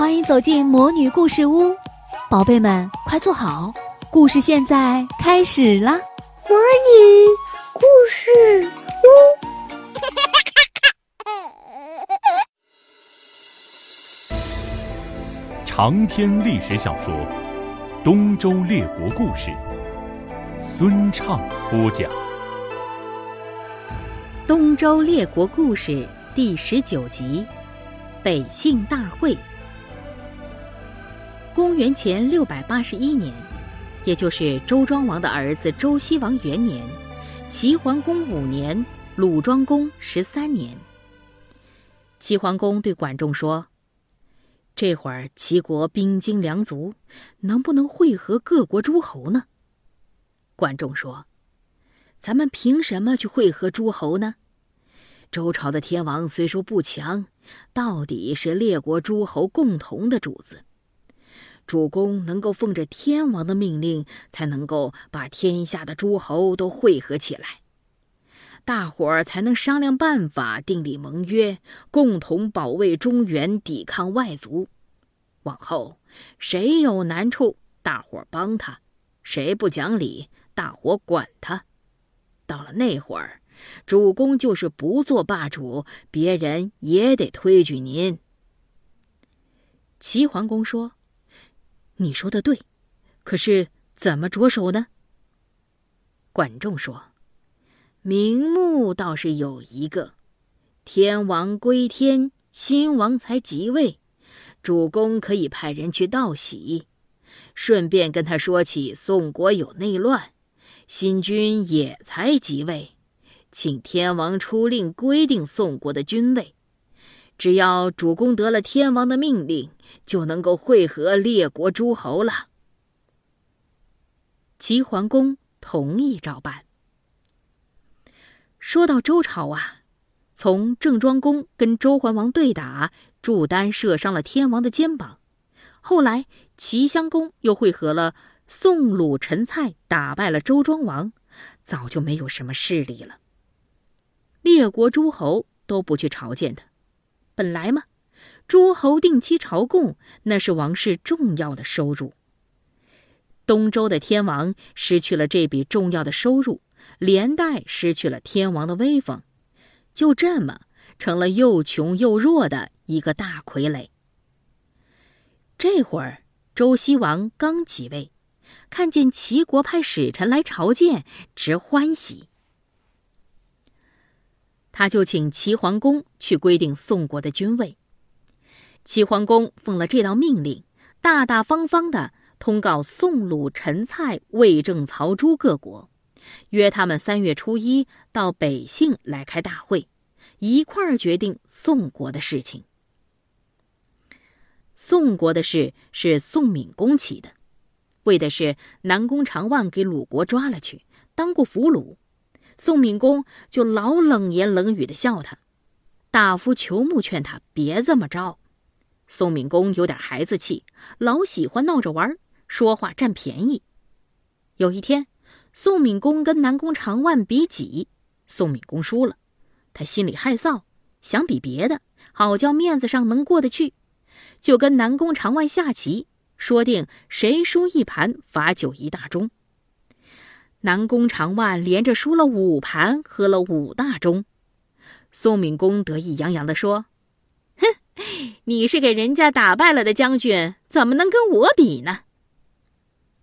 欢迎走进魔女故事屋，宝贝们快坐好，故事现在开始啦！魔女故事屋，长篇历史小说《东周列国故事》，孙畅播讲。《东周列国故事》第十九集：北杏大会。公元前六百八十一年，也就是周庄王的儿子周西王元年，齐桓公五年，鲁庄公十三年。齐桓公对管仲说：“这会儿齐国兵精粮足，能不能会合各国诸侯呢？”管仲说：“咱们凭什么去会合诸侯呢？周朝的天王虽说不强，到底是列国诸侯共同的主子。”主公能够奉着天王的命令，才能够把天下的诸侯都汇合起来，大伙儿才能商量办法，订立盟约，共同保卫中原，抵抗外族。往后谁有难处，大伙儿帮他；谁不讲理，大伙管他。到了那会儿，主公就是不做霸主，别人也得推举您。齐桓公说。你说的对，可是怎么着手呢？管仲说：“名目倒是有一个，天王归天，新王才即位，主公可以派人去道喜，顺便跟他说起宋国有内乱，新君也才即位，请天王出令规定宋国的君位。”只要主公得了天王的命令，就能够会合列国诸侯了。齐桓公同意照办。说到周朝啊，从郑庄公跟周桓王对打，祝丹射伤了天王的肩膀，后来齐襄公又会合了宋、鲁、陈、蔡，打败了周庄王，早就没有什么势力了。列国诸侯都不去朝见他。本来嘛，诸侯定期朝贡，那是王室重要的收入。东周的天王失去了这笔重要的收入，连带失去了天王的威风，就这么成了又穷又弱的一个大傀儡。这会儿，周西王刚即位，看见齐国派使臣来朝见，直欢喜。他就请齐桓公去规定宋国的君位。齐桓公奉了这道命令，大大方方的通告宋、鲁、陈、蔡、魏、郑、曹、诸各国，约他们三月初一到北杏来开大会，一块儿决定宋国的事情。宋国的事是宋闵公起的，为的是南宫长万给鲁国抓了去，当过俘虏。宋敏公就老冷言冷语的笑他，大夫裘木劝他别这么着。宋敏公有点孩子气，老喜欢闹着玩，说话占便宜。有一天，宋敏公跟南宫长万比戟，宋敏公输了，他心里害臊，想比别的，好叫面子上能过得去，就跟南宫长万下棋，说定谁输一盘罚酒一大盅。南宫长万连着输了五盘，喝了五大盅。宋敏公得意洋洋地说：“哼，你是给人家打败了的将军，怎么能跟我比呢？”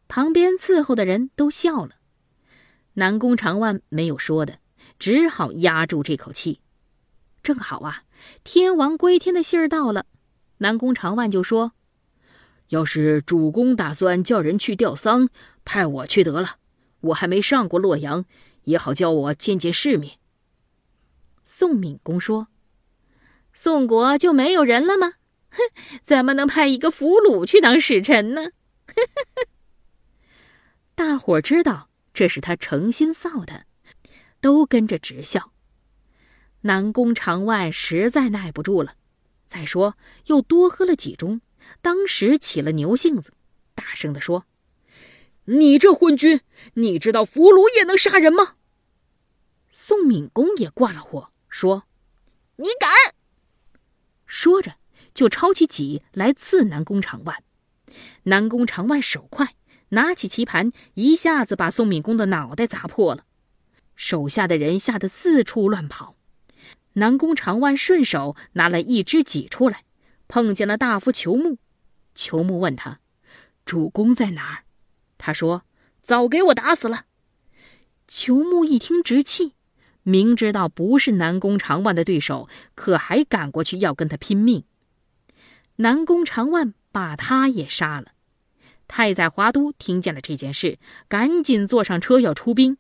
旁边伺候的人都笑了。南宫长万没有说的，只好压住这口气。正好啊，天王归天的信儿到了，南宫长万就说：“要是主公打算叫人去吊丧，派我去得了。”我还没上过洛阳，也好叫我见见世面。宋敏公说：“宋国就没有人了吗？哼，怎么能派一个俘虏去当使臣呢？” 大伙知道这是他诚心臊他，都跟着直笑。南宫长万实在耐不住了，再说又多喝了几盅，当时起了牛性子，大声的说。你这昏君，你知道俘虏也能杀人吗？宋敏公也挂了火，说：“你敢！”说着就抄起戟来刺南宫长万。南宫长万手快，拿起棋盘，一下子把宋敏公的脑袋砸破了。手下的人吓得四处乱跑。南宫长万顺手拿了一只戟出来，碰见了大夫裘木。裘木问他：“主公在哪儿？”他说：“早给我打死了。”裘木一听直气，明知道不是南宫长万的对手，可还赶过去要跟他拼命。南宫长万把他也杀了。太宰华都听见了这件事，赶紧坐上车要出兵。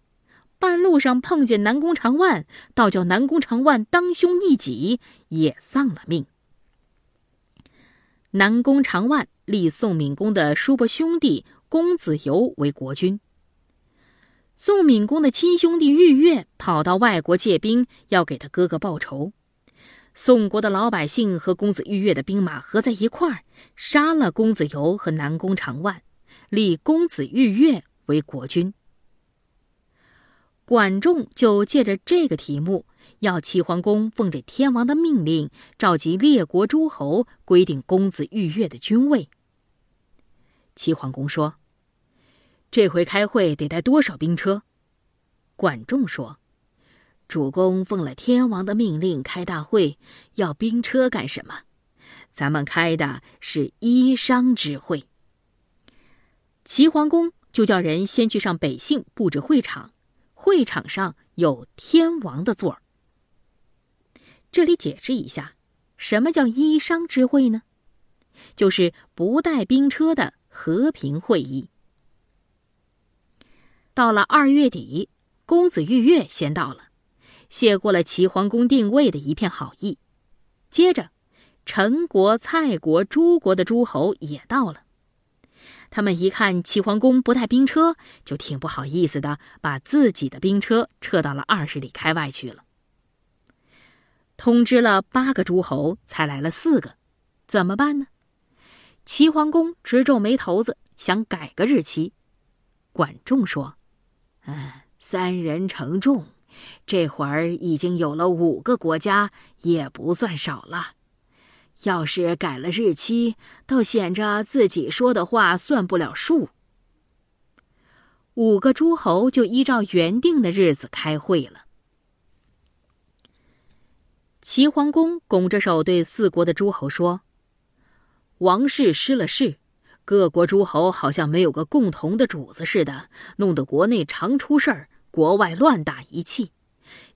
半路上碰见南宫长万，倒叫南宫长万当胸一戟，也丧了命。南宫长万立宋敏公的叔伯兄弟公子游为国君。宋敏公的亲兄弟玉月跑到外国借兵，要给他哥哥报仇。宋国的老百姓和公子玉月的兵马合在一块儿，杀了公子游和南宫长万，立公子玉月为国君。管仲就借着这个题目，要齐桓公奉着天王的命令，召集列国诸侯，规定公子玉月的君位。齐桓公说：“这回开会得带多少兵车？”管仲说。主公奉了天王的命令开大会，要兵车干什么？咱们开的是衣裳之会。齐桓公就叫人先去上北杏布置会场，会场上有天王的座儿。这里解释一下，什么叫衣裳之会呢？就是不带兵车的和平会议。到了二月底，公子玉月先到了。谢过了齐桓公定位的一片好意，接着，陈国、蔡国、诸国的诸侯也到了。他们一看齐桓公不带兵车，就挺不好意思的，把自己的兵车撤到了二十里开外去了。通知了八个诸侯，才来了四个，怎么办呢？齐桓公直皱眉头子，想改个日期。管仲说：“嗯，三人成众。”这会儿已经有了五个国家，也不算少了。要是改了日期，倒显着自己说的话算不了数。五个诸侯就依照原定的日子开会了。齐桓公拱着手对四国的诸侯说：“王室失了势，各国诸侯好像没有个共同的主子似的，弄得国内常出事儿。”国外乱打一气，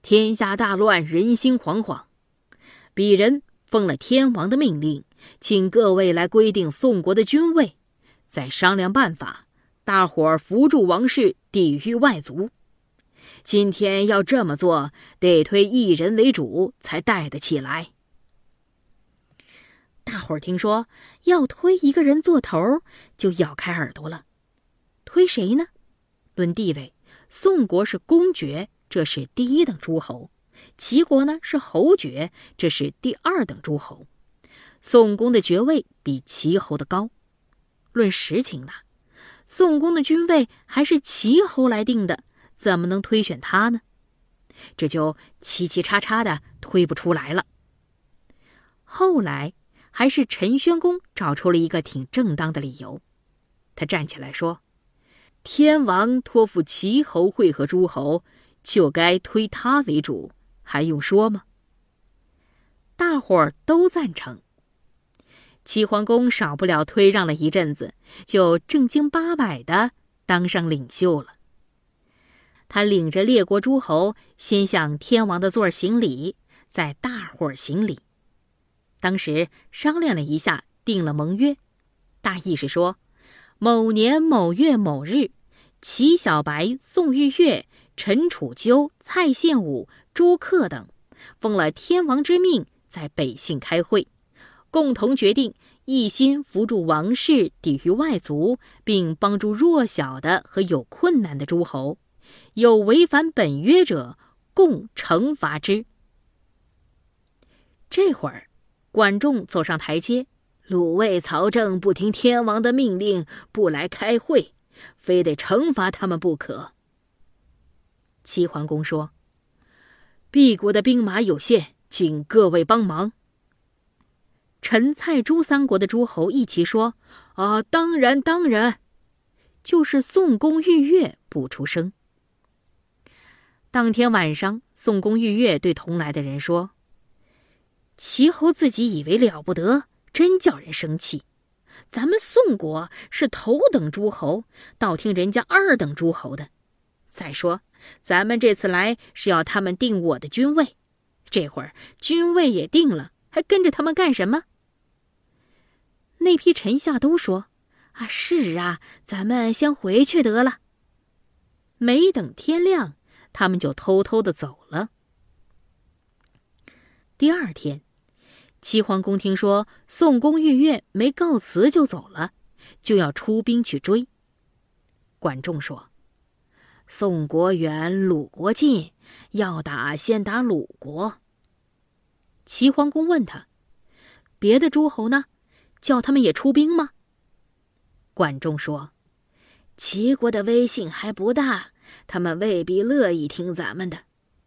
天下大乱，人心惶惶。鄙人奉了天王的命令，请各位来规定宋国的君位，再商量办法，大伙儿扶助王室，抵御外族。今天要这么做，得推一人为主，才带得起来。大伙儿听说要推一个人做头，就咬开耳朵了。推谁呢？论地位。宋国是公爵，这是第一等诸侯；齐国呢是侯爵，这是第二等诸侯。宋公的爵位比齐侯的高。论实情呢，宋公的君位还是齐侯来定的，怎么能推选他呢？这就七七叉叉的推不出来了。后来还是陈宣公找出了一个挺正当的理由，他站起来说。天王托付齐侯会合诸侯，就该推他为主，还用说吗？大伙儿都赞成。齐桓公少不了推让了一阵子，就正经八百的当上领袖了。他领着列国诸侯，先向天王的座儿行礼，再大伙儿行礼。当时商量了一下，定了盟约，大意是说。某年某月某日，齐小白、宋玉月、陈楚鸠、蔡献武、朱克等，奉了天王之命，在北信开会，共同决定一心扶助王室，抵御外族，并帮助弱小的和有困难的诸侯，有违反本约者，共惩罚之。这会儿，管仲走上台阶。鲁卫、曹正不听天王的命令，不来开会，非得惩罚他们不可。齐桓公说：“毕国的兵马有限，请各位帮忙。”陈、蔡、朱三国的诸侯一起说：“啊，当然，当然。”就是宋公玉月不出声。当天晚上，宋公玉月对同来的人说：“齐侯自己以为了不得，真叫人生气。咱们宋国是头等诸侯，倒听人家二等诸侯的。再说，咱们这次来是要他们定我的君位，这会儿君位也定了，还跟着他们干什么？”那批臣下都说：“啊，是啊，咱们先回去得了。”没等天亮。他们就偷偷的走了。第二天，齐桓公听说宋公玉月没告辞就走了，就要出兵去追。管仲说：“宋国远，鲁国近，要打先打鲁国。”齐桓公问他：“别的诸侯呢？叫他们也出兵吗？”管仲说：“齐国的威信还不大。”他们未必乐意听咱们的。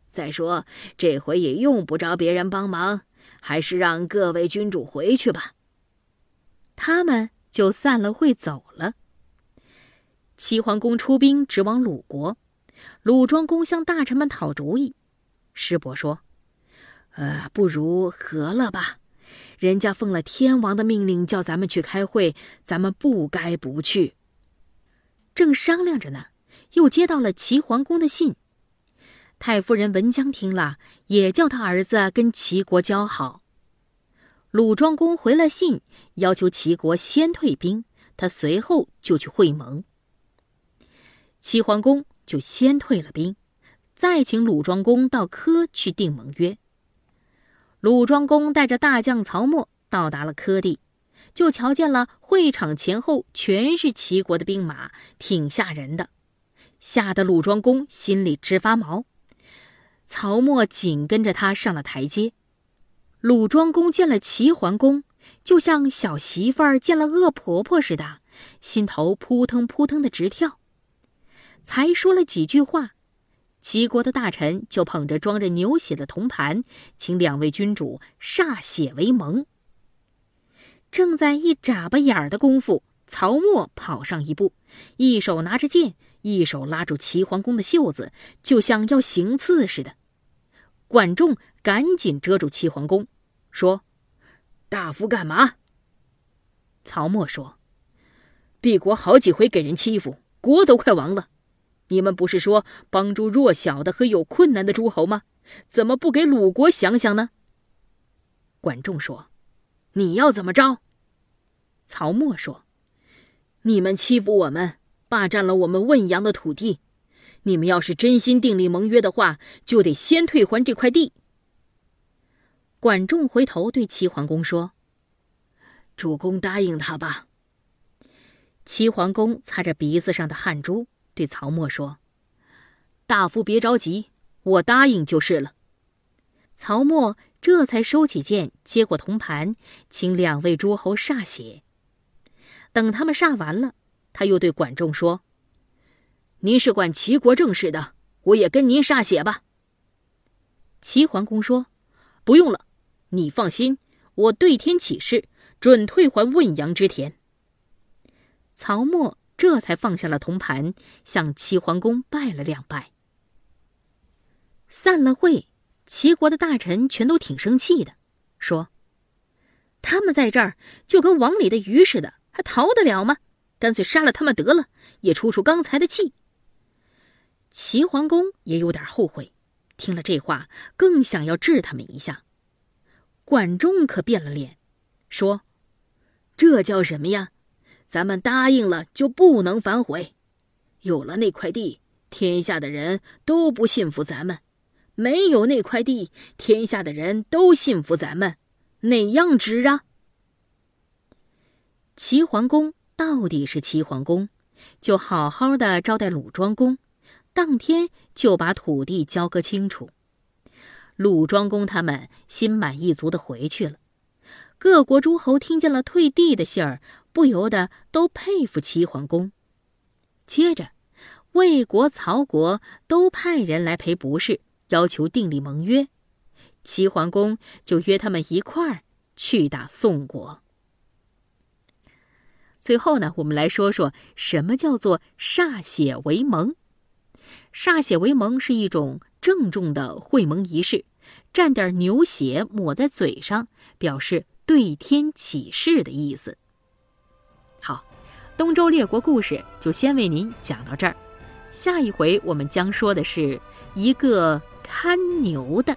再说这回也用不着别人帮忙，还是让各位君主回去吧。他们就散了会走了。齐桓公出兵直往鲁国，鲁庄公向大臣们讨主意。师伯说：“呃，不如和了吧。人家奉了天王的命令叫咱们去开会，咱们不该不去。”正商量着呢。又接到了齐桓公的信，太夫人文姜听了，也叫他儿子跟齐国交好。鲁庄公回了信，要求齐国先退兵，他随后就去会盟。齐桓公就先退了兵，再请鲁庄公到柯去定盟约。鲁庄公带着大将曹沫到达了柯地，就瞧见了会场前后全是齐国的兵马，挺吓人的。吓得鲁庄公心里直发毛，曹沫紧跟着他上了台阶。鲁庄公见了齐桓公，就像小媳妇儿见了恶婆婆似的，心头扑腾扑腾的直跳。才说了几句话，齐国的大臣就捧着装着牛血的铜盘，请两位君主歃血为盟。正在一眨巴眼儿的功夫，曹沫跑上一步，一手拿着剑。一手拉住齐桓公的袖子，就像要行刺似的。管仲赶紧遮住齐桓公，说：“大夫干嘛？”曹沫说：“敝国好几回给人欺负，国都快亡了。你们不是说帮助弱小的和有困难的诸侯吗？怎么不给鲁国想想呢？”管仲说：“你要怎么着？”曹沫说：“你们欺负我们。”霸占了我们汶阳的土地，你们要是真心订立盟约的话，就得先退还这块地。管仲回头对齐桓公说：“主公答应他吧。”齐桓公擦着鼻子上的汗珠，对曹沫说：“大夫别着急，我答应就是了。”曹沫这才收起剑，接过铜盘，请两位诸侯歃血。等他们歃完了。他又对管仲说：“您是管齐国政事的，我也跟您歃血吧。”齐桓公说：“不用了，你放心，我对天起誓，准退还汶阳之田。”曹沫这才放下了铜盘，向齐桓公拜了两拜。散了会，齐国的大臣全都挺生气的，说：“他们在这儿就跟网里的鱼似的，还逃得了吗？”干脆杀了他们得了，也出出刚才的气。齐桓公也有点后悔，听了这话，更想要治他们一下。管仲可变了脸，说：“这叫什么呀？咱们答应了就不能反悔。有了那块地，天下的人都不信服咱们；没有那块地，天下的人都信服咱们。哪样值啊？”齐桓公。到底是齐桓公，就好好的招待鲁庄公，当天就把土地交割清楚。鲁庄公他们心满意足的回去了。各国诸侯听见了退地的信儿，不由得都佩服齐桓公。接着，魏国、曹国都派人来赔不是，要求订立盟约。齐桓公就约他们一块儿去打宋国。最后呢，我们来说说什么叫做歃血为盟。歃血为盟是一种郑重的会盟仪式，蘸点牛血抹在嘴上，表示对天起誓的意思。好，东周列国故事就先为您讲到这儿，下一回我们将说的是一个看牛的。